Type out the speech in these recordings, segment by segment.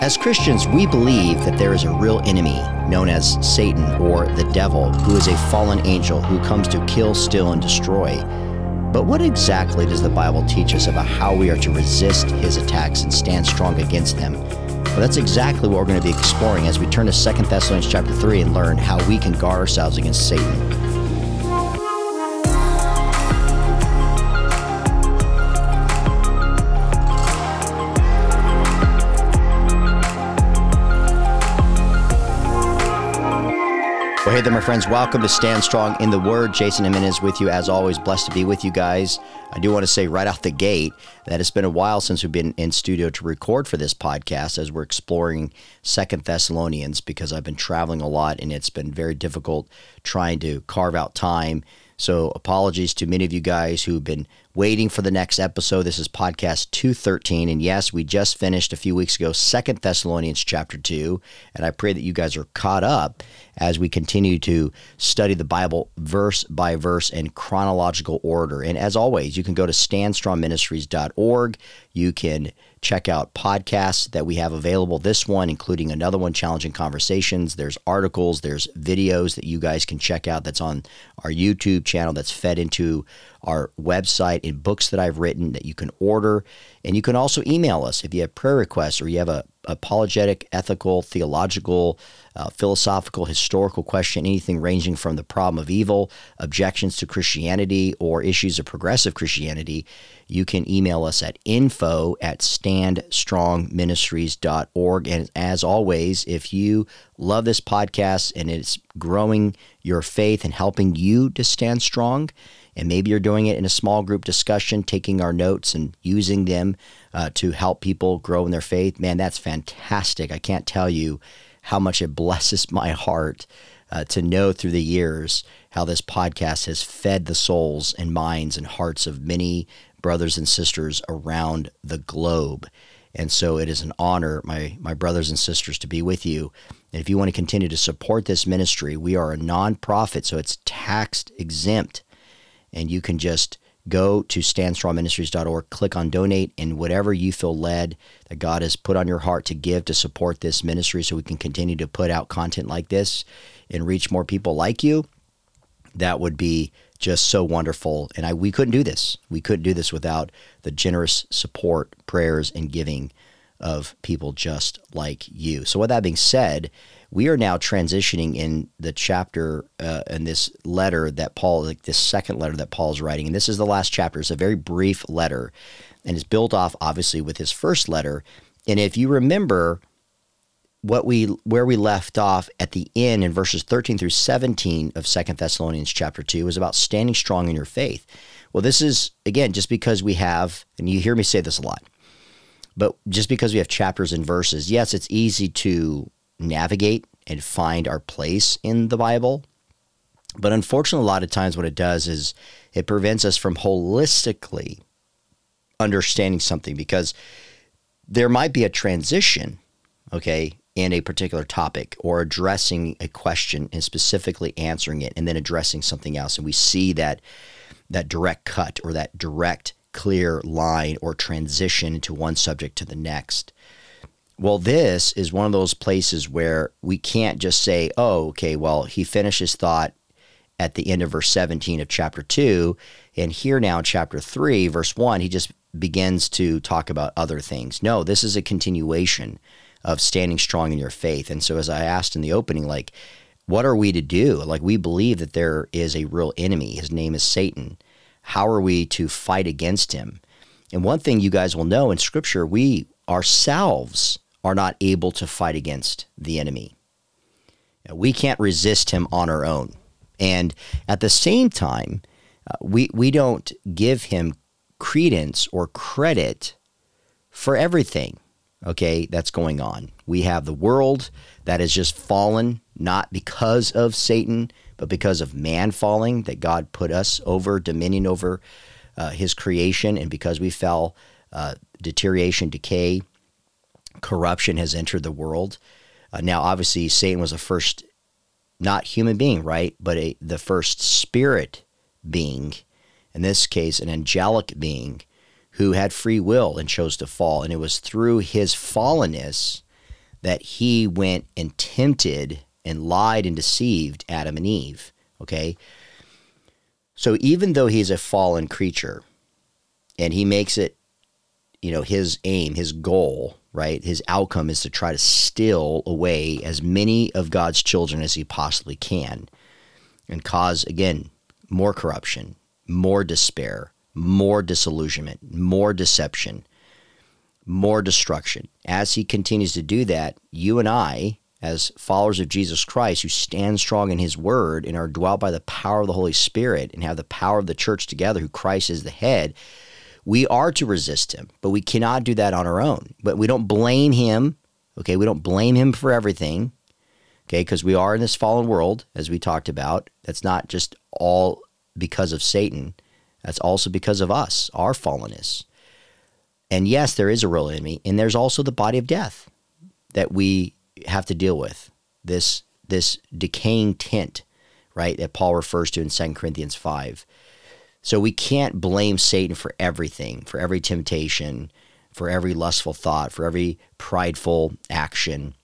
As Christians, we believe that there is a real enemy known as Satan or the devil, who is a fallen angel who comes to kill, steal, and destroy. But what exactly does the Bible teach us about how we are to resist his attacks and stand strong against them? Well, that's exactly what we're going to be exploring as we turn to 2 Thessalonians chapter 3 and learn how we can guard ourselves against Satan. Hey there, my friends. Welcome to Stand Strong in the Word. Jason Jimenez with you, as always. Blessed to be with you guys. I do want to say right out the gate that it's been a while since we've been in studio to record for this podcast as we're exploring Second Thessalonians because I've been traveling a lot and it's been very difficult trying to carve out time. So, apologies to many of you guys who've been waiting for the next episode. This is podcast 213. And yes, we just finished a few weeks ago, Second Thessalonians chapter 2. And I pray that you guys are caught up as we continue to study the Bible verse by verse in chronological order. And as always, you can go to standstrongministries.org. You can check out podcasts that we have available. This one, including another one, Challenging Conversations. There's articles, there's videos that you guys can check out that's on our YouTube channel that's fed into our website and books that I've written that you can order. And you can also email us if you have prayer requests or you have a apologetic, ethical, theological, uh, philosophical, historical question, anything ranging from the problem of evil, objections to Christianity, or issues of progressive Christianity, you can email us at info at standstrongministries.org. And as always, if you love this podcast and it's growing your faith and helping you to stand strong, and maybe you're doing it in a small group discussion, taking our notes and using them uh, to help people grow in their faith, man, that's fantastic. I can't tell you how much it blesses my heart uh, to know through the years how this podcast has fed the souls and minds and hearts of many brothers and sisters around the globe. And so it is an honor, my, my brothers and sisters, to be with you. And if you want to continue to support this ministry, we are a nonprofit, so it's tax exempt and you can just go to standstrongministries.org, click on donate, and whatever you feel led that God has put on your heart to give to support this ministry so we can continue to put out content like this and reach more people like you, that would be just so wonderful. And I we couldn't do this. We couldn't do this without the generous support, prayers, and giving of people just like you. So with that being said, we are now transitioning in the chapter uh, in this letter that Paul, like this second letter that Paul is writing, and this is the last chapter. It's a very brief letter, and it's built off obviously with his first letter. And if you remember what we where we left off at the end in verses 13 through 17 of Second Thessalonians chapter 2 was about standing strong in your faith. Well, this is again just because we have, and you hear me say this a lot, but just because we have chapters and verses, yes, it's easy to navigate and find our place in the Bible. But unfortunately, a lot of times what it does is it prevents us from holistically understanding something because there might be a transition, okay, in a particular topic or addressing a question and specifically answering it and then addressing something else. And we see that that direct cut or that direct clear line or transition into one subject to the next. Well, this is one of those places where we can't just say, oh, okay, well, he finishes thought at the end of verse 17 of chapter 2. And here now, in chapter 3, verse 1, he just begins to talk about other things. No, this is a continuation of standing strong in your faith. And so, as I asked in the opening, like, what are we to do? Like, we believe that there is a real enemy. His name is Satan. How are we to fight against him? And one thing you guys will know in Scripture, we ourselves are not able to fight against the enemy. We can't resist him on our own. And at the same time, uh, we, we don't give him credence or credit for everything, okay, that's going on. We have the world that has just fallen, not because of Satan, but because of man falling, that God put us over, dominion over uh, his creation. And because we fell, uh, deterioration, decay, corruption has entered the world. Uh, now, obviously, Satan was the first, not human being, right? But a, the first spirit being, in this case, an angelic being who had free will and chose to fall. And it was through his fallenness that he went and tempted and lied and deceived Adam and Eve. Okay. So even though he's a fallen creature and he makes it, you know, his aim, his goal, right? His outcome is to try to steal away as many of God's children as he possibly can and cause, again, more corruption, more despair, more disillusionment, more deception, more destruction. As he continues to do that, you and I, as followers of Jesus Christ who stand strong in his word and are dwelt by the power of the Holy Spirit and have the power of the church together, who Christ is the head, we are to resist him, but we cannot do that on our own. But we don't blame him. Okay. We don't blame him for everything. Okay. Because we are in this fallen world, as we talked about. That's not just all because of Satan, that's also because of us, our fallenness. And yes, there is a real enemy, and there's also the body of death that we have to deal with. This this decaying tent, right, that Paul refers to in 2 Corinthians 5. So we can't blame Satan for everything, for every temptation, for every lustful thought, for every prideful action,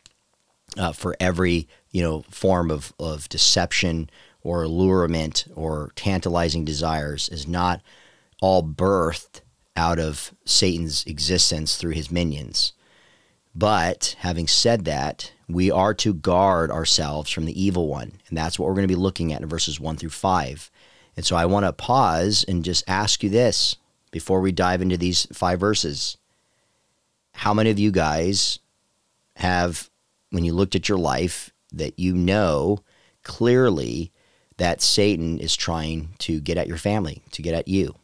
uh, for every you know form of, of deception or allurement or tantalizing desires is not all birthed out of Satan's existence through his minions. But having said that, we are to guard ourselves from the evil one. And that's what we're going to be looking at in verses 1 through 5. And so I want to pause and just ask you this before we dive into these five verses. How many of you guys have, when you looked at your life, that you know clearly that Satan is trying to get at your family, to get at you?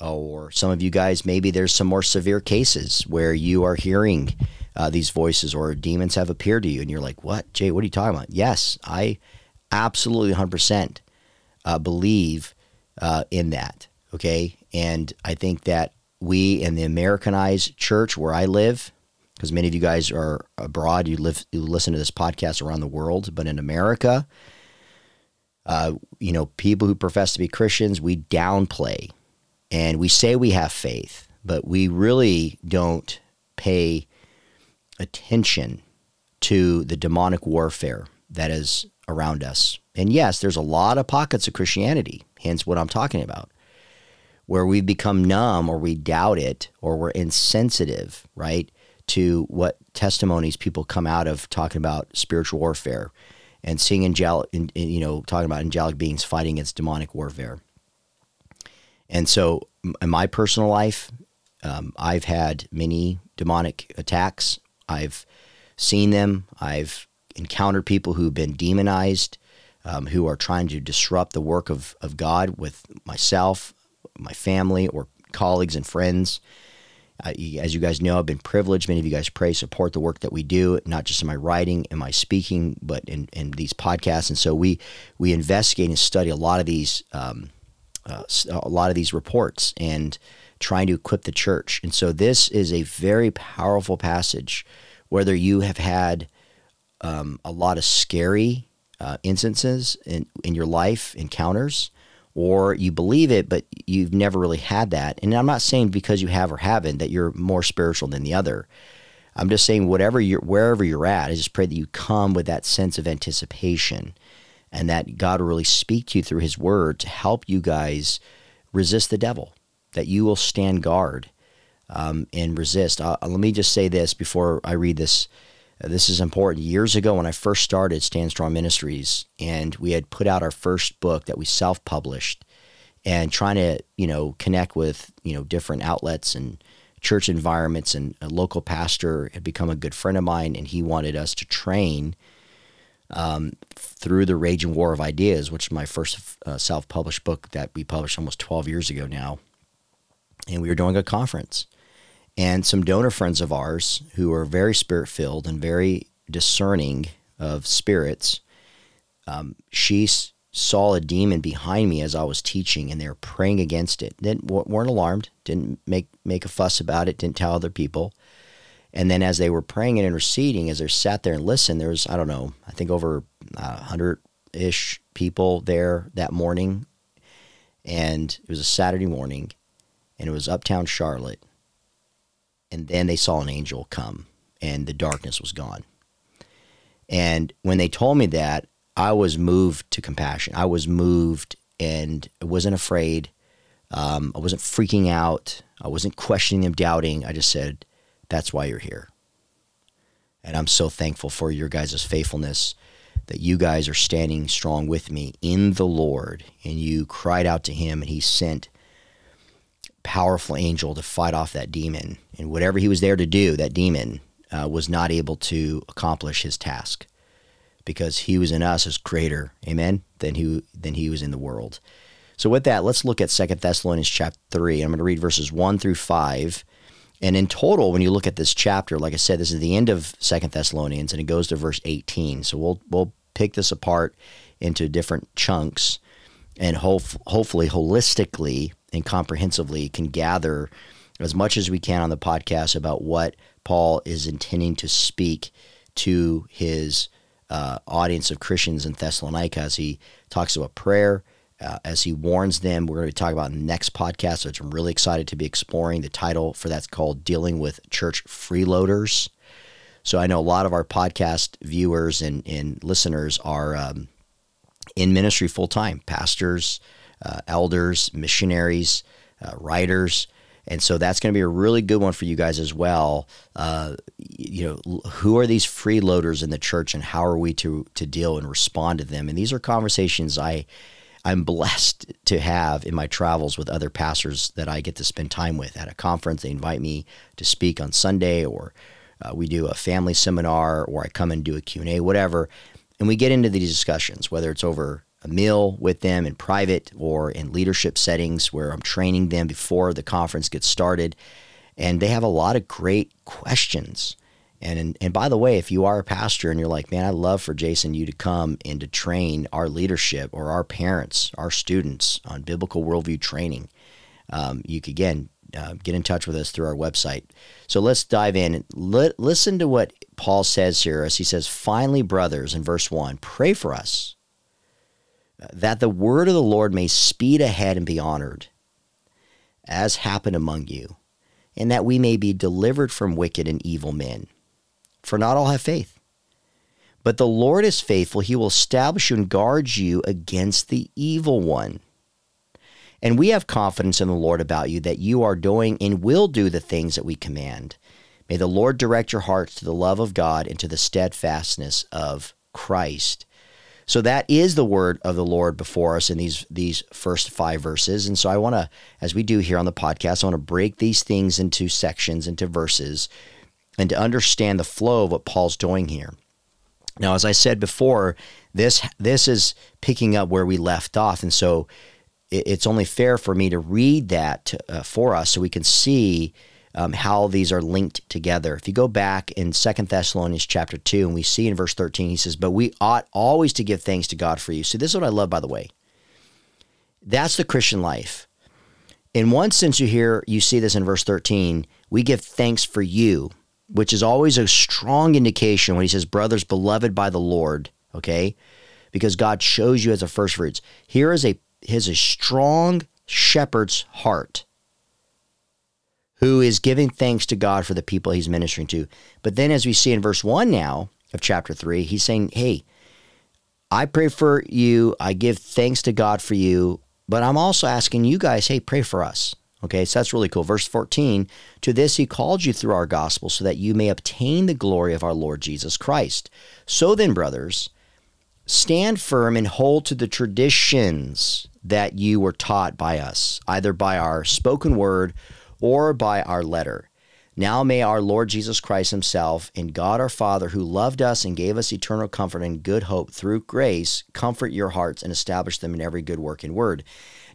Or some of you guys, maybe there's some more severe cases where you are hearing uh, these voices or demons have appeared to you and you're like, what? Jay, what are you talking about? Yes, I absolutely 100% uh, believe uh, in that. Okay. And I think that we in the Americanized church where I live, because many of you guys are abroad, you live, you listen to this podcast around the world, but in America, uh, you know, people who profess to be Christians, we downplay and we say we have faith, but we really don't pay attention to the demonic warfare that is around us. And yes, there's a lot of pockets of Christianity, hence what I'm talking about, where we become numb or we doubt it or we're insensitive, right, to what testimonies people come out of talking about spiritual warfare and seeing angelic, you know, talking about angelic beings fighting against demonic warfare. And so, in my personal life, um, I've had many demonic attacks. I've seen them. I've encountered people who've been demonized um, who are trying to disrupt the work of, of God with myself, my family, or colleagues and friends. As you guys know, I've been privileged. Many of you guys pray, support the work that we do, not just in my writing and my speaking, but in, in these podcasts. And so we we investigate and study a lot of these um, uh, a lot of these reports and trying to equip the church. And so this is a very powerful passage. Whether you have had um, a lot of scary uh, instances in, in your life, encounters, or you believe it, but you've never really had that. And I'm not saying because you have or haven't that you're more spiritual than the other. I'm just saying whatever you're, wherever you're at, I just pray that you come with that sense of anticipation and that God will really speak to you through his word to help you guys resist the devil, that you will stand guard um, and resist. Uh, let me just say this before I read this this is important. Years ago, when I first started Stand Strong Ministries, and we had put out our first book that we self published, and trying to you know connect with you know different outlets and church environments, and a local pastor had become a good friend of mine, and he wanted us to train um, through the Raging War of Ideas, which is my first uh, self published book that we published almost 12 years ago now. And we were doing a conference and some donor friends of ours who are very spirit filled and very discerning of spirits. Um, she s- saw a demon behind me as I was teaching, and they were praying against it. Didn't weren't alarmed. Didn't make make a fuss about it. Didn't tell other people. And then as they were praying and interceding, as they sat there and listened, there was I don't know, I think over a uh, hundred ish people there that morning, and it was a Saturday morning, and it was uptown Charlotte and then they saw an angel come and the darkness was gone. And when they told me that, I was moved to compassion. I was moved and I wasn't afraid. Um, I wasn't freaking out. I wasn't questioning them, doubting. I just said, That's why you're here. And I'm so thankful for your guys' faithfulness that you guys are standing strong with me in the Lord. And you cried out to him, and he sent powerful angel to fight off that demon. And whatever he was there to do, that demon uh, was not able to accomplish his task because he was in us as greater, amen, than he than he was in the world. So with that, let's look at Second Thessalonians chapter 3. I'm going to read verses 1 through 5. And in total, when you look at this chapter, like I said, this is the end of Second Thessalonians and it goes to verse 18. So we'll we'll pick this apart into different chunks and hope, hopefully holistically and comprehensively can gather as much as we can on the podcast about what Paul is intending to speak to his uh, audience of Christians in Thessalonica as he talks about prayer, uh, as he warns them. We're going to talk about next podcast, which I'm really excited to be exploring. The title for that's called Dealing with Church Freeloaders. So I know a lot of our podcast viewers and, and listeners are um, in ministry full time pastors, uh, elders, missionaries, uh, writers. And so that's going to be a really good one for you guys as well. Uh, you know, who are these freeloaders in the church, and how are we to to deal and respond to them? And these are conversations I I'm blessed to have in my travels with other pastors that I get to spend time with at a conference. They invite me to speak on Sunday, or uh, we do a family seminar, or I come and do a Q and A, whatever. And we get into these discussions, whether it's over a meal with them in private or in leadership settings where I'm training them before the conference gets started. And they have a lot of great questions. And, and, and by the way, if you are a pastor and you're like, man, I'd love for Jason you to come and to train our leadership or our parents, our students on biblical worldview training, um, you can again uh, get in touch with us through our website. So let's dive in. listen to what Paul says here as he says, Finally, brothers, in verse 1, pray for us that the word of the Lord may speed ahead and be honored, as happened among you, and that we may be delivered from wicked and evil men. For not all have faith. But the Lord is faithful. He will establish you and guard you against the evil one. And we have confidence in the Lord about you that you are doing and will do the things that we command. May the Lord direct your hearts to the love of God and to the steadfastness of Christ. So that is the word of the Lord before us in these these first five verses. And so I want to, as we do here on the podcast, I want to break these things into sections, into verses, and to understand the flow of what Paul's doing here. Now, as I said before, this this is picking up where we left off, and so it's only fair for me to read that uh, for us so we can see um, how these are linked together. If you go back in Second Thessalonians chapter 2, and we see in verse 13, he says, But we ought always to give thanks to God for you. So this is what I love, by the way. That's the Christian life. In one sense, you hear, you see this in verse 13, we give thanks for you, which is always a strong indication when he says, Brothers, beloved by the Lord, okay? Because God shows you as a first fruits. Here is a his a strong shepherd's heart who is giving thanks to God for the people he's ministering to. But then, as we see in verse 1 now of chapter 3, he's saying, Hey, I pray for you. I give thanks to God for you. But I'm also asking you guys, hey, pray for us. Okay, so that's really cool. Verse 14 To this he called you through our gospel so that you may obtain the glory of our Lord Jesus Christ. So then, brothers, stand firm and hold to the traditions that you were taught by us, either by our spoken word or by our letter. Now may our Lord Jesus Christ Himself and God our Father, who loved us and gave us eternal comfort and good hope through grace, comfort your hearts and establish them in every good work and word.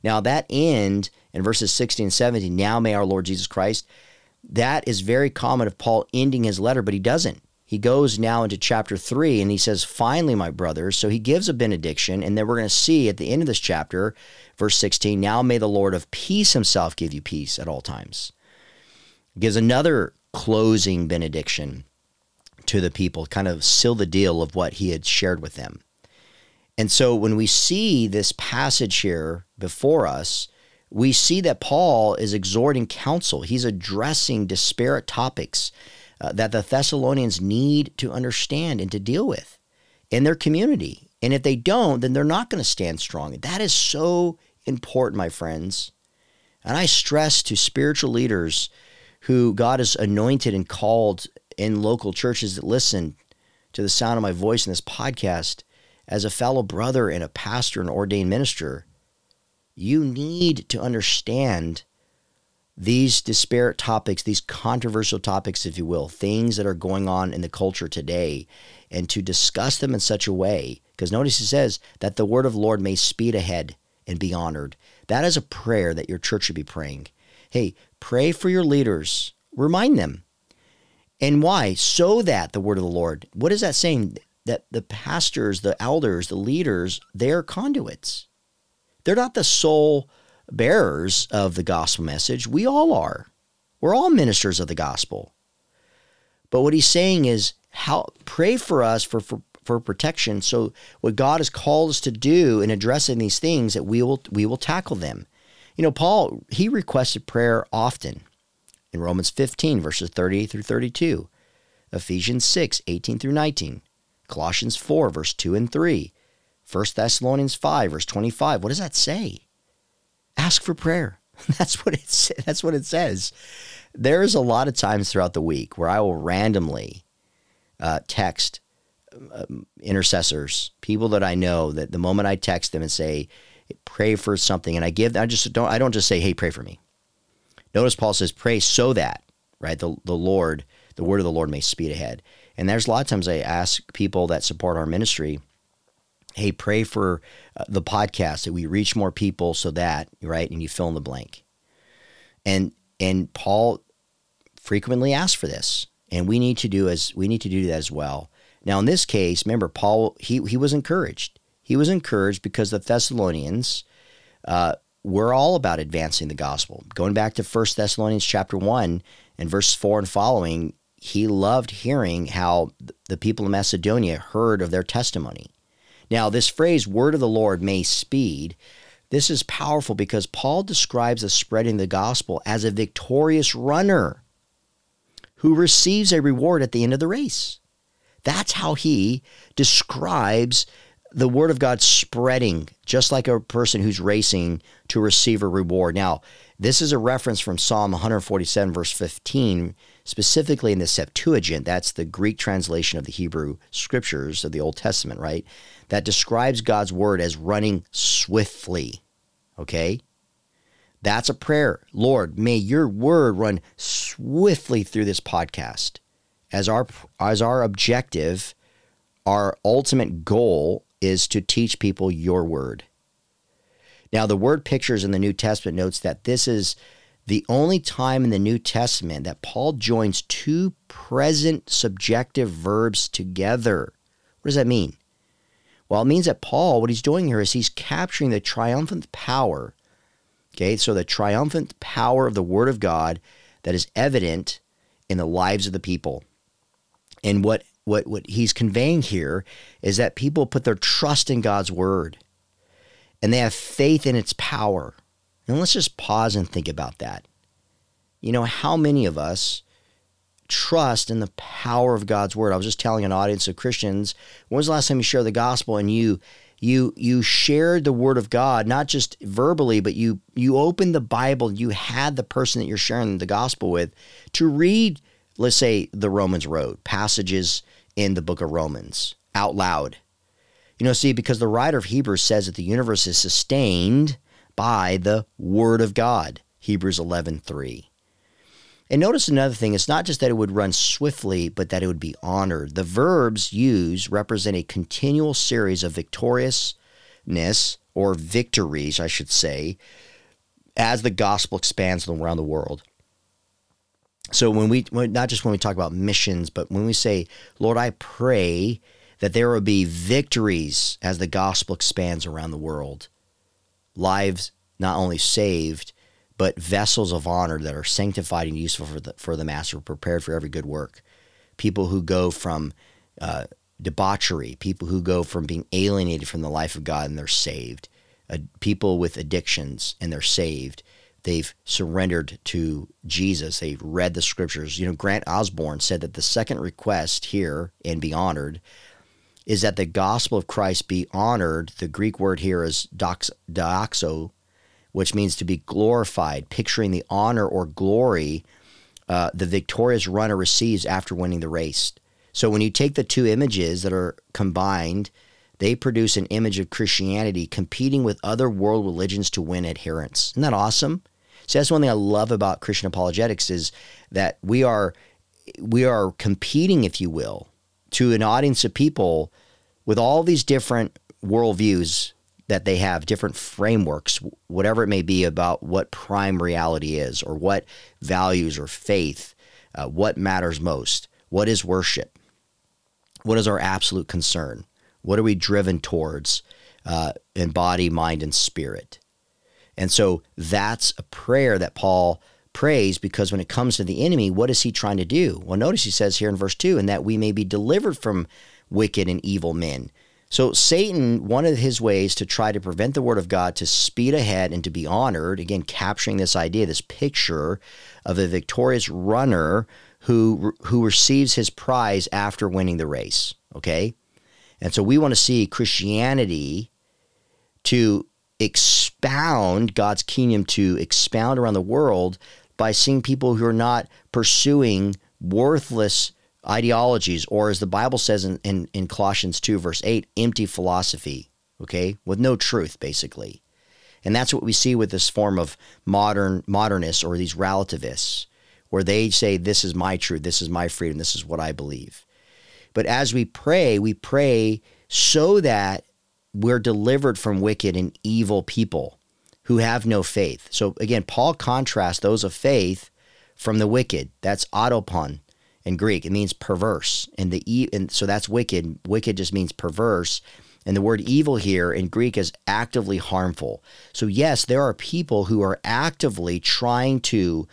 Now, that end in verses 16 and 17, now may our Lord Jesus Christ, that is very common of Paul ending his letter, but he doesn't. He goes now into chapter 3 and he says, Finally, my brothers. So he gives a benediction, and then we're going to see at the end of this chapter Verse 16, now may the Lord of peace himself give you peace at all times. He Gives another closing benediction to the people, kind of seal the deal of what he had shared with them. And so when we see this passage here before us, we see that Paul is exhorting counsel. He's addressing disparate topics uh, that the Thessalonians need to understand and to deal with in their community. And if they don't, then they're not going to stand strong. That is so important, my friends. And I stress to spiritual leaders who God has anointed and called in local churches that listen to the sound of my voice in this podcast as a fellow brother and a pastor and ordained minister, you need to understand these disparate topics, these controversial topics, if you will, things that are going on in the culture today, and to discuss them in such a way. Because notice he says that the word of the Lord may speed ahead and be honored. That is a prayer that your church should be praying. Hey, pray for your leaders, remind them. And why? So that the word of the Lord, what is that saying? That the pastors, the elders, the leaders, they're conduits. They're not the sole bearers of the gospel message. We all are. We're all ministers of the gospel. But what he's saying is how pray for us for, for for protection. So what God has called us to do in addressing these things that we will we will tackle them. You know, Paul, he requested prayer often in Romans 15, verses 38 through 32, Ephesians 6, 18 through 19, Colossians 4, verse 2 and 3, 1 Thessalonians 5, verse 25. What does that say? Ask for prayer. That's what it that's what it says. There's a lot of times throughout the week where I will randomly uh, text um, intercessors, people that I know that the moment I text them and say, pray for something, and I give, I just don't, I don't just say, hey, pray for me. Notice Paul says, pray so that, right, the, the Lord, the word of the Lord may speed ahead. And there's a lot of times I ask people that support our ministry, hey, pray for uh, the podcast that we reach more people so that, right, and you fill in the blank. And, and Paul frequently asks for this. And we need to do as we need to do that as well. Now, in this case, remember, Paul, he, he was encouraged. He was encouraged because the Thessalonians uh, were all about advancing the gospel. Going back to 1 Thessalonians chapter 1 and verse 4 and following, he loved hearing how the people of Macedonia heard of their testimony. Now, this phrase, word of the Lord may speed, this is powerful because Paul describes the spreading the gospel as a victorious runner who receives a reward at the end of the race. That's how he describes the word of God spreading, just like a person who's racing to receive a reward. Now, this is a reference from Psalm 147, verse 15, specifically in the Septuagint. That's the Greek translation of the Hebrew scriptures of the Old Testament, right? That describes God's word as running swiftly. Okay? That's a prayer. Lord, may your word run swiftly through this podcast as our as our objective, our ultimate goal is to teach people your word. Now, the word pictures in the New Testament notes that this is the only time in the New Testament that Paul joins two present subjective verbs together. What does that mean? Well, it means that Paul, what he's doing here is he's capturing the triumphant power. Okay, so the triumphant power of the Word of God that is evident in the lives of the people. And what what what he's conveying here is that people put their trust in God's word and they have faith in its power. And let's just pause and think about that. You know, how many of us trust in the power of God's word? I was just telling an audience of Christians, when was the last time you shared the gospel and you you you shared the word of God, not just verbally, but you you opened the Bible, you had the person that you're sharing the gospel with to read let's say the Romans Road, passages in the book of Romans out loud. You know, see, because the writer of Hebrews says that the universe is sustained by the word of God, Hebrews 11:3. And notice another thing, it's not just that it would run swiftly, but that it would be honored. The verbs used represent a continual series of victoriousness or victories, I should say, as the gospel expands around the world. So when we not just when we talk about missions, but when we say, "Lord, I pray that there will be victories as the gospel expands around the world, lives not only saved, but vessels of honor that are sanctified and useful for the for the master, prepared for every good work. People who go from uh, debauchery, people who go from being alienated from the life of God and they're saved, uh, people with addictions and they're saved, they've surrendered to Jesus. They've read the scriptures. You know, Grant Osborne said that the second request here and be honored is that the gospel of Christ be honored. The Greek word here is dox, doxo, which means to be glorified, picturing the honor or glory uh, the victorious runner receives after winning the race. So when you take the two images that are combined, they produce an image of Christianity competing with other world religions to win adherents. Isn't that awesome? See, that's one thing I love about Christian apologetics is that we are we are competing, if you will, to an audience of people with all these different worldviews that they have, different frameworks, whatever it may be about what prime reality is, or what values or faith, uh, what matters most, what is worship, what is our absolute concern, what are we driven towards uh, in body, mind, and spirit. And so that's a prayer that Paul prays because when it comes to the enemy, what is he trying to do? Well, notice he says here in verse 2 and that we may be delivered from wicked and evil men. So, Satan, one of his ways to try to prevent the word of God to speed ahead and to be honored, again, capturing this idea, this picture of a victorious runner who, who receives his prize after winning the race. Okay? And so we want to see Christianity to expound God's kingdom to expound around the world by seeing people who are not pursuing worthless ideologies, or as the Bible says in, in, in, Colossians 2, verse 8, empty philosophy, okay, with no truth, basically. And that's what we see with this form of modern modernists or these relativists, where they say, This is my truth, this is my freedom, this is what I believe. But as we pray, we pray so that we're delivered from wicked and evil people who have no faith. So again, Paul contrasts those of faith from the wicked. That's autopon in Greek. It means perverse. And the e- and so that's wicked. Wicked just means perverse. And the word evil here in Greek is actively harmful. So yes, there are people who are actively trying to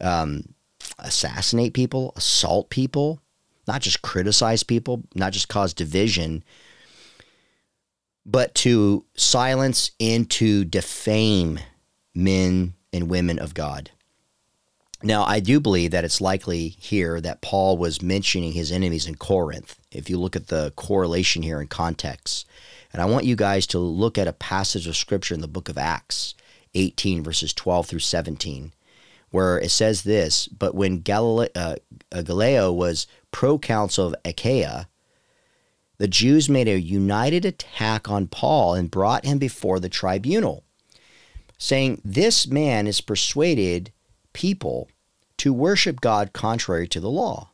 um, assassinate people, assault people, not just criticize people, not just cause division, but to silence and to defame men and women of God. Now, I do believe that it's likely here that Paul was mentioning his enemies in Corinth, if you look at the correlation here in context. And I want you guys to look at a passage of scripture in the book of Acts 18, verses 12 through 17, where it says this But when Galileo, uh, Gallio was proconsul of Achaia, the Jews made a united attack on Paul and brought him before the tribunal, saying, This man is persuaded people to worship God contrary to the law.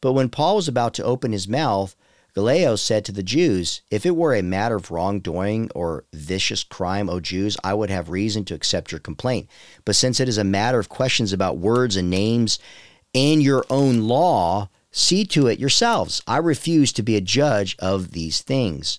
But when Paul was about to open his mouth, Gallio said to the Jews, If it were a matter of wrongdoing or vicious crime, O Jews, I would have reason to accept your complaint. But since it is a matter of questions about words and names and your own law, See to it yourselves. I refuse to be a judge of these things.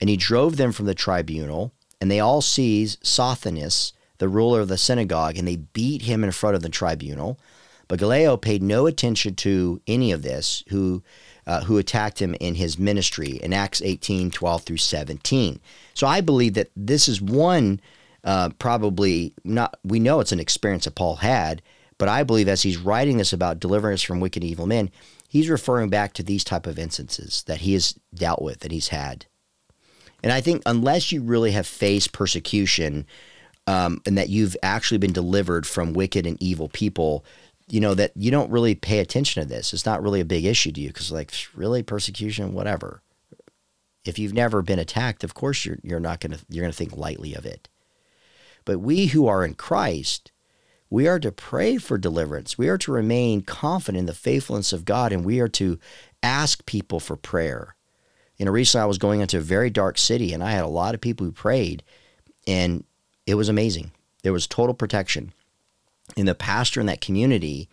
And he drove them from the tribunal, and they all seized Sosthenes, the ruler of the synagogue, and they beat him in front of the tribunal. But Gallio paid no attention to any of this, who, uh, who attacked him in his ministry in Acts 18 12 through 17. So I believe that this is one, uh, probably not, we know it's an experience that Paul had, but I believe as he's writing this about delivering us from wicked evil men, he's referring back to these type of instances that he has dealt with that he's had. And I think unless you really have faced persecution um, and that you've actually been delivered from wicked and evil people, you know that you don't really pay attention to this. It's not really a big issue to you because like really persecution, whatever. If you've never been attacked, of course you're you're not gonna you're gonna think lightly of it. But we who are in Christ, we are to pray for deliverance. We are to remain confident in the faithfulness of God, and we are to ask people for prayer. You know, recently I was going into a very dark city, and I had a lot of people who prayed, and it was amazing. There was total protection. And the pastor in that community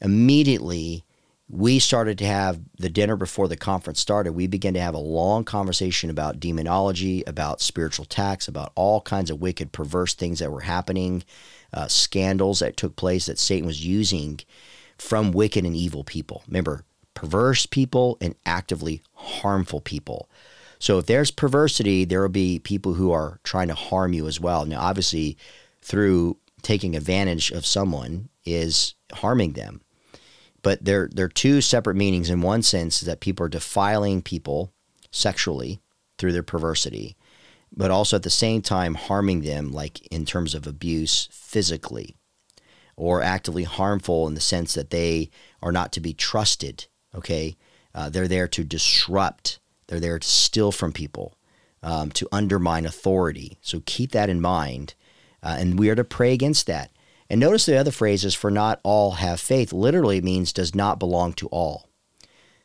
immediately we started to have the dinner before the conference started. We began to have a long conversation about demonology, about spiritual attacks, about all kinds of wicked, perverse things that were happening uh, scandals that took place that Satan was using from wicked and evil people. Remember, perverse people and actively harmful people. So if there's perversity, there will be people who are trying to harm you as well. Now, obviously, through taking advantage of someone is harming them. But there, there are two separate meanings. In one sense, is that people are defiling people sexually through their perversity, but also at the same time harming them, like in terms of abuse physically, or actively harmful in the sense that they are not to be trusted. Okay, uh, they're there to disrupt. They're there to steal from people, um, to undermine authority. So keep that in mind, uh, and we are to pray against that. And notice the other phrases for not all have faith literally means does not belong to all.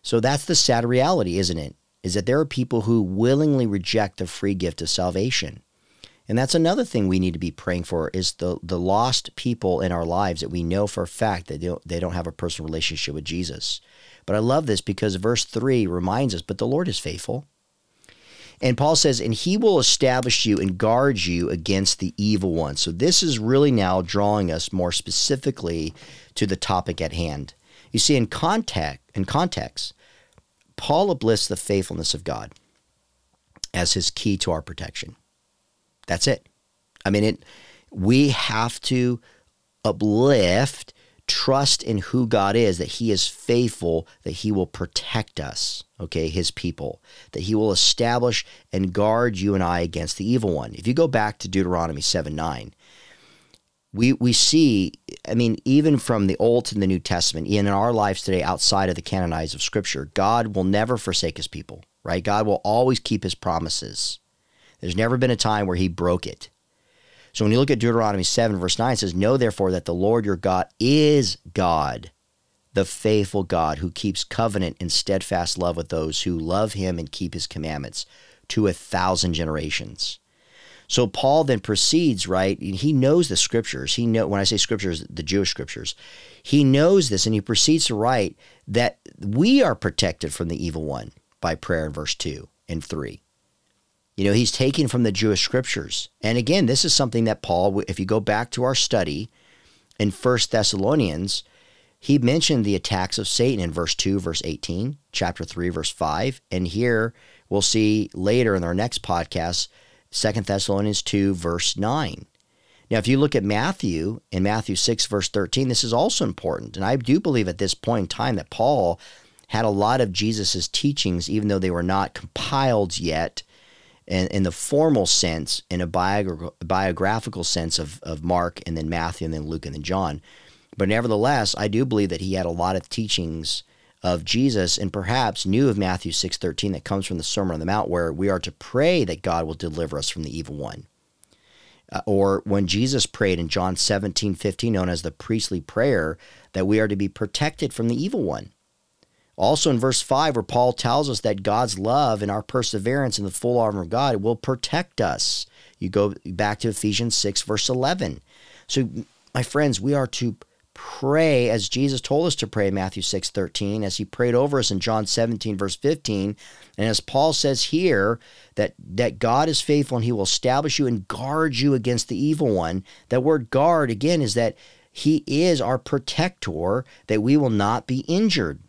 So that's the sad reality, isn't it? Is that there are people who willingly reject the free gift of salvation. And that's another thing we need to be praying for is the, the lost people in our lives that we know for a fact that they don't, they don't have a personal relationship with Jesus. But I love this because verse 3 reminds us, but the Lord is faithful. And Paul says, and he will establish you and guard you against the evil one. So this is really now drawing us more specifically to the topic at hand. You see, in context, in context, Paul uplifts the faithfulness of God as his key to our protection. That's it. I mean, it. We have to uplift trust in who God is, that He is faithful, that He will protect us, okay, His people, that He will establish and guard you and I against the evil one. If you go back to Deuteronomy 7 9, we, we see, I mean, even from the Old to the New Testament, even in our lives today outside of the canonized of Scripture, God will never forsake His people, right? God will always keep His promises. There's never been a time where He broke it. So when you look at Deuteronomy 7, verse 9, it says, Know therefore that the Lord your God is God, the faithful God who keeps covenant and steadfast love with those who love him and keep his commandments to a thousand generations. So Paul then proceeds, right? He knows the scriptures. He know when I say scriptures, the Jewish scriptures. He knows this and he proceeds to write that we are protected from the evil one by prayer in verse 2 and 3. You know, he's taking from the Jewish scriptures. And again, this is something that Paul, if you go back to our study in First Thessalonians, he mentioned the attacks of Satan in verse 2, verse 18, chapter 3, verse 5. And here we'll see later in our next podcast, Second Thessalonians 2, verse 9. Now, if you look at Matthew in Matthew 6, verse 13, this is also important. And I do believe at this point in time that Paul had a lot of Jesus' teachings, even though they were not compiled yet in, in the formal sense, in a biogra- biographical sense of, of Mark and then Matthew and then Luke and then John. But nevertheless, I do believe that he had a lot of teachings of Jesus and perhaps knew of Matthew 6:13 that comes from the Sermon on the Mount where we are to pray that God will deliver us from the evil one. Uh, or when Jesus prayed in John 17:15 known as the priestly prayer that we are to be protected from the evil one. Also in verse 5, where Paul tells us that God's love and our perseverance in the full armor of God will protect us. You go back to Ephesians 6, verse 11. So, my friends, we are to pray as Jesus told us to pray in Matthew 6, 13, as he prayed over us in John 17, verse 15. And as Paul says here, that, that God is faithful and he will establish you and guard you against the evil one. That word guard, again, is that he is our protector, that we will not be injured.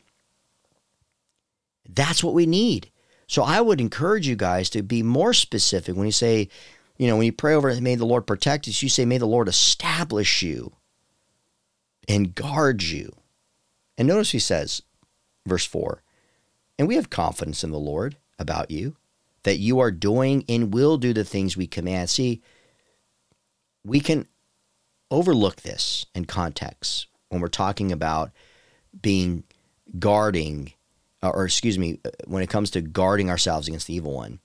That's what we need. So I would encourage you guys to be more specific when you say, you know, when you pray over, may the Lord protect us, you say, may the Lord establish you and guard you. And notice he says, verse 4, and we have confidence in the Lord about you, that you are doing and will do the things we command. See, we can overlook this in context when we're talking about being guarding or excuse me, uh, when it comes to guarding ourselves against the evil one,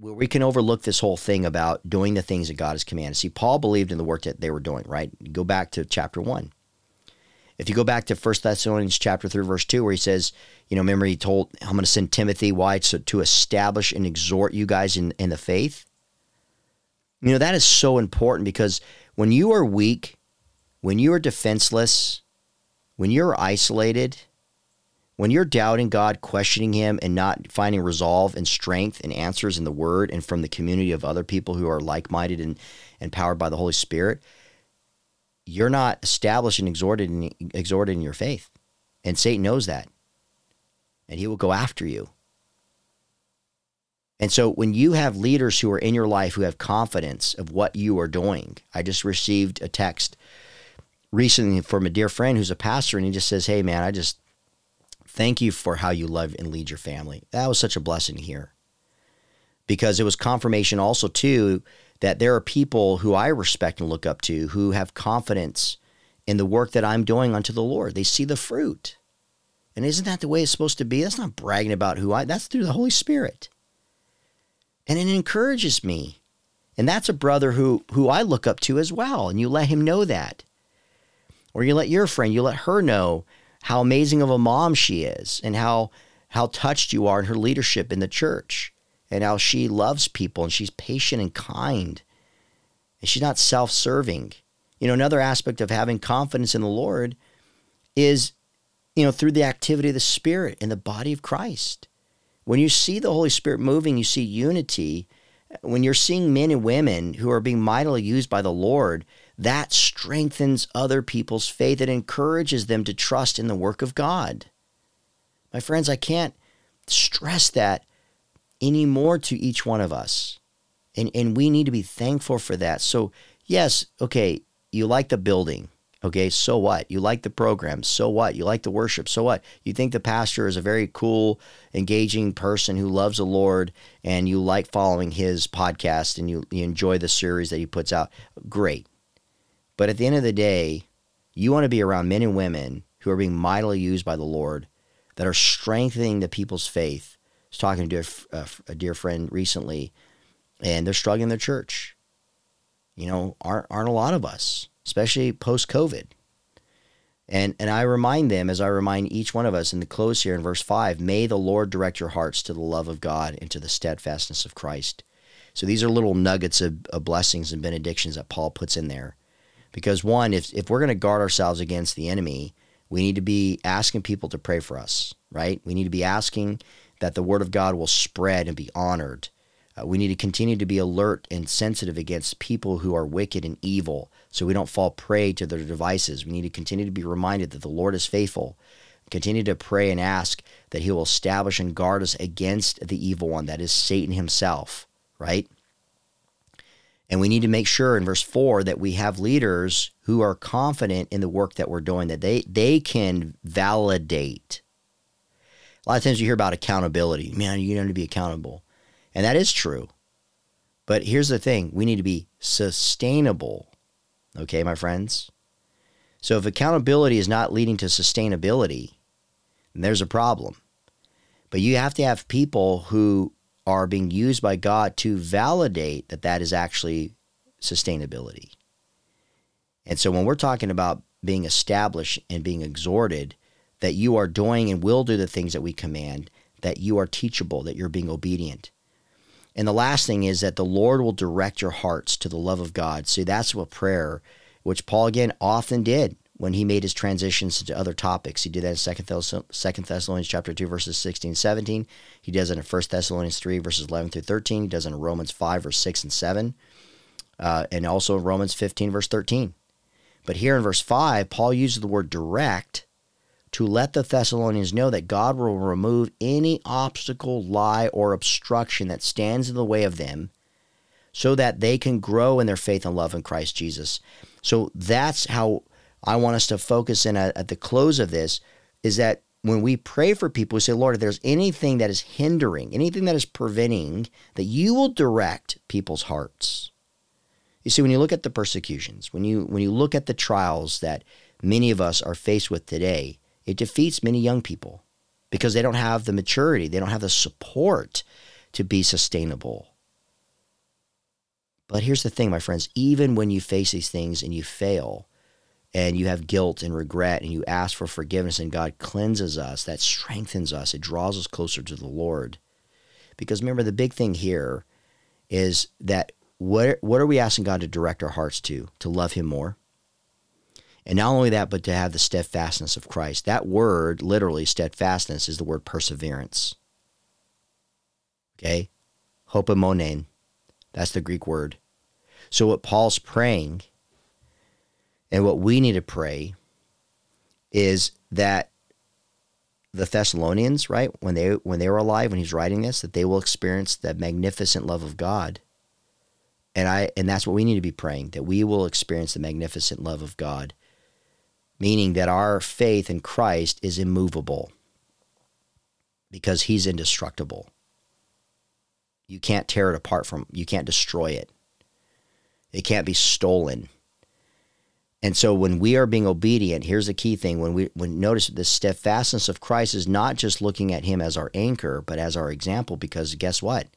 we can overlook this whole thing about doing the things that God has commanded. See, Paul believed in the work that they were doing, right? Go back to chapter 1. If you go back to 1 Thessalonians chapter 3, verse 2, where he says, you know, remember he told, I'm going to send Timothy, why? So to establish and exhort you guys in, in the faith. You know, that is so important because when you are weak, when you are defenseless, when you're isolated, when you're doubting God, questioning Him, and not finding resolve and strength and answers in the Word and from the community of other people who are like minded and empowered by the Holy Spirit, you're not established and exhorted in, exhorted in your faith. And Satan knows that. And he will go after you. And so when you have leaders who are in your life who have confidence of what you are doing, I just received a text recently from a dear friend who's a pastor, and he just says, Hey, man, I just thank you for how you love and lead your family. That was such a blessing here because it was confirmation also, too, that there are people who I respect and look up to who have confidence in the work that I'm doing unto the Lord. They see the fruit. And isn't that the way it's supposed to be? That's not bragging about who I, that's through the Holy Spirit. And it encourages me. And that's a brother who who I look up to as well. And you let him know that. Or you let your friend, you let her know how amazing of a mom she is and how how touched you are in her leadership in the church and how she loves people and she's patient and kind. And she's not self-serving. You know, another aspect of having confidence in the Lord is, you know, through the activity of the Spirit in the body of Christ. When you see the Holy Spirit moving, you see unity. When you're seeing men and women who are being mightily used by the Lord, that strengthens other people's faith. It encourages them to trust in the work of God. My friends, I can't stress that anymore to each one of us. And, and we need to be thankful for that. So, yes, okay, you like the building. Okay, so what? You like the program. So what? You like the worship. So what? You think the pastor is a very cool, engaging person who loves the Lord and you like following his podcast and you, you enjoy the series that he puts out. Great. But at the end of the day, you want to be around men and women who are being mightily used by the Lord that are strengthening the people's faith. I was talking to a, a, uh, a dear friend recently, and they're struggling in their church. You know, aren't, aren't a lot of us especially post COVID. And, and I remind them, as I remind each one of us in the close here in verse 5, may the Lord direct your hearts to the love of God and to the steadfastness of Christ. So these are little nuggets of, of blessings and benedictions that Paul puts in there. Because, one, if, if we're going to guard ourselves against the enemy, we need to be asking people to pray for us, right? We need to be asking that the word of God will spread and be honored. Uh, we need to continue to be alert and sensitive against people who are wicked and evil so we don't fall prey to their devices. We need to continue to be reminded that the Lord is faithful. Continue to pray and ask that He will establish and guard us against the evil one, that is Satan himself, right? And we need to make sure in verse 4 that we have leaders who are confident in the work that we're doing, that they, they can validate. A lot of times you hear about accountability. Man, you need to be accountable. And that is true. But here's the thing we need to be sustainable. Okay, my friends? So if accountability is not leading to sustainability, then there's a problem. But you have to have people who are being used by God to validate that that is actually sustainability. And so when we're talking about being established and being exhorted that you are doing and will do the things that we command, that you are teachable, that you're being obedient, and the last thing is that the Lord will direct your hearts to the love of God. See, that's what prayer, which Paul again often did when he made his transitions to other topics. He did that in Second, Thessalonians chapter 2, verses 16 and 17. He does it in 1 Thessalonians 3, verses 11 through 13. He does it in Romans 5, verse 6 and 7. Uh, and also in Romans 15, verse 13. But here in verse 5, Paul uses the word direct to let the Thessalonians know that God will remove any obstacle, lie, or obstruction that stands in the way of them so that they can grow in their faith and love in Christ Jesus. So that's how I want us to focus in at, at the close of this is that when we pray for people, we say, Lord, if there's anything that is hindering, anything that is preventing, that you will direct people's hearts. You see, when you look at the persecutions, when you when you look at the trials that many of us are faced with today, it defeats many young people because they don't have the maturity, they don't have the support to be sustainable. But here's the thing, my friends even when you face these things and you fail, and you have guilt and regret, and you ask for forgiveness, and God cleanses us, that strengthens us, it draws us closer to the Lord. Because remember, the big thing here is that what, what are we asking God to direct our hearts to? To love Him more, and not only that, but to have the steadfastness of Christ. That word, literally, steadfastness, is the word perseverance. Okay? Hopomonen. That's the Greek word. So, what Paul's praying and what we need to pray is that the Thessalonians, right? When they when they were alive, when he's writing this, that they will experience the magnificent love of God. And I and that's what we need to be praying, that we will experience the magnificent love of God. Meaning that our faith in Christ is immovable because he's indestructible. You can't tear it apart from you can't destroy it. It can't be stolen. And so when we are being obedient, here's the key thing. When we when notice the steadfastness of Christ is not just looking at him as our anchor, but as our example, because guess what?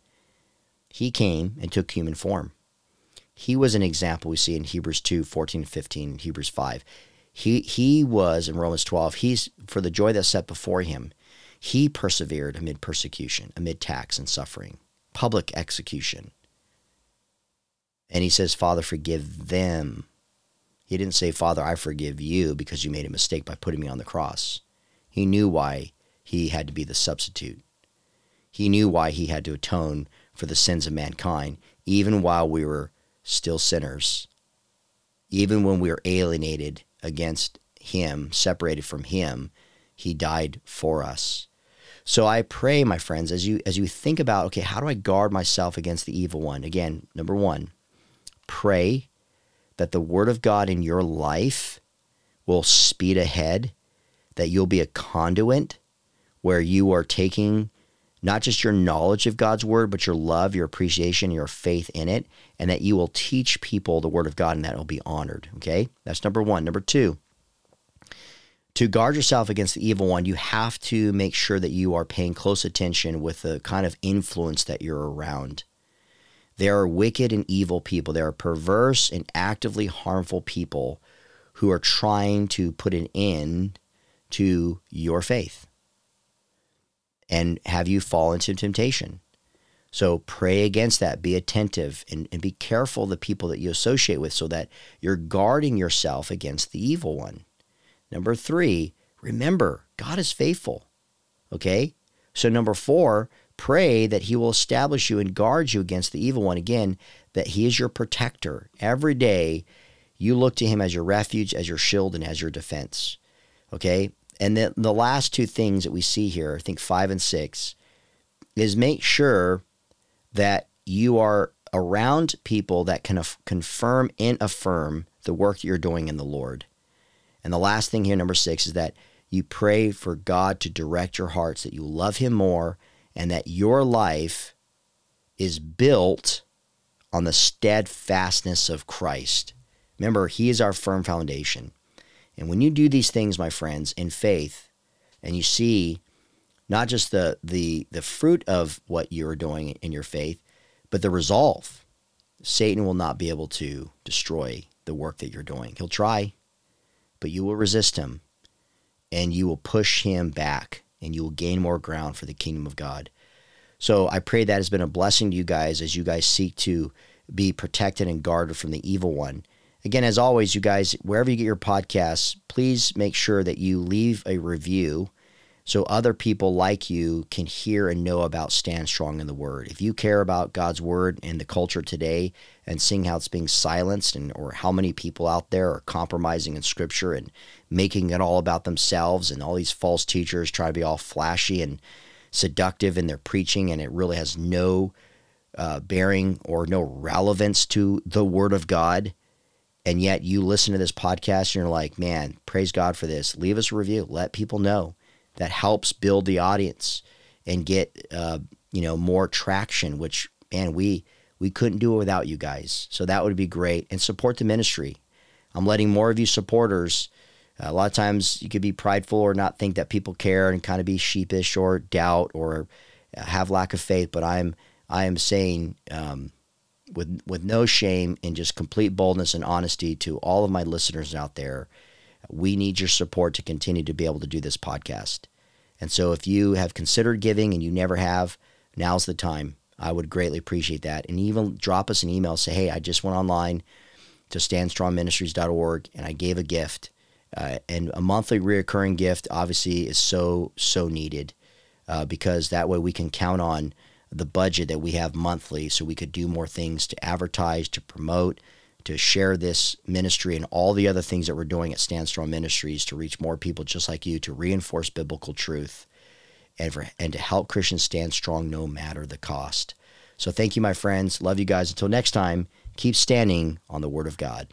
He came and took human form. He was an example we see in Hebrews 2, 14, 15, Hebrews 5. He he was in Romans 12, he's for the joy that set before him, he persevered amid persecution, amid tax and suffering, public execution. And he says, Father, forgive them he didn't say, Father, I forgive you because you made a mistake by putting me on the cross. He knew why he had to be the substitute. He knew why he had to atone for the sins of mankind, even while we were still sinners. Even when we were alienated against him, separated from him, he died for us. So I pray, my friends, as you as you think about, okay, how do I guard myself against the evil one? Again, number one, pray that the Word of God in your life will speed ahead, that you'll be a conduit where you are taking not just your knowledge of God's Word, but your love, your appreciation, your faith in it, and that you will teach people the Word of God and that will be honored. Okay? That's number one. Number two, to guard yourself against the evil one, you have to make sure that you are paying close attention with the kind of influence that you're around. There are wicked and evil people. There are perverse and actively harmful people who are trying to put an end to your faith and have you fall into temptation. So pray against that. Be attentive and, and be careful the people that you associate with so that you're guarding yourself against the evil one. Number three, remember, God is faithful. Okay? So, number four, Pray that he will establish you and guard you against the evil one. Again, that he is your protector. Every day, you look to him as your refuge, as your shield, and as your defense. Okay? And then the last two things that we see here, I think five and six, is make sure that you are around people that can af- confirm and affirm the work you're doing in the Lord. And the last thing here, number six, is that you pray for God to direct your hearts, that you love Him more, and that your life is built on the steadfastness of Christ. Remember, He is our firm foundation. And when you do these things, my friends, in faith, and you see not just the the the fruit of what you're doing in your faith, but the resolve, Satan will not be able to destroy the work that you're doing. He'll try, but you will resist him and you will push him back and you will gain more ground for the kingdom of God. So I pray that has been a blessing to you guys as you guys seek to be protected and guarded from the evil one. Again, as always, you guys, wherever you get your podcasts, please make sure that you leave a review so other people like you can hear and know about Stand Strong in the Word. If you care about God's Word and the culture today and seeing how it's being silenced and or how many people out there are compromising in Scripture and making it all about themselves and all these false teachers try to be all flashy and seductive in their preaching and it really has no uh, bearing or no relevance to the Word of God and yet you listen to this podcast and you're like, man, praise God for this. Leave us a review. Let people know that helps build the audience and get uh, you know more traction. Which man, we we couldn't do it without you guys. So that would be great. And support the ministry. I'm letting more of you supporters. Uh, a lot of times you could be prideful or not think that people care and kind of be sheepish or doubt or have lack of faith. But I'm I am saying um, with with no shame and just complete boldness and honesty to all of my listeners out there we need your support to continue to be able to do this podcast. And so if you have considered giving and you never have, now's the time. I would greatly appreciate that. And even drop us an email, say, hey, I just went online to standstrongministries.org and I gave a gift. Uh, and a monthly reoccurring gift obviously is so, so needed uh, because that way we can count on the budget that we have monthly so we could do more things to advertise, to promote, to share this ministry and all the other things that we're doing at Stand Strong Ministries to reach more people just like you to reinforce biblical truth. and, for, and to help Christians stand strong no matter the cost. So thank you, my friends. Love you guys. Until next time, keep standing on the Word of God.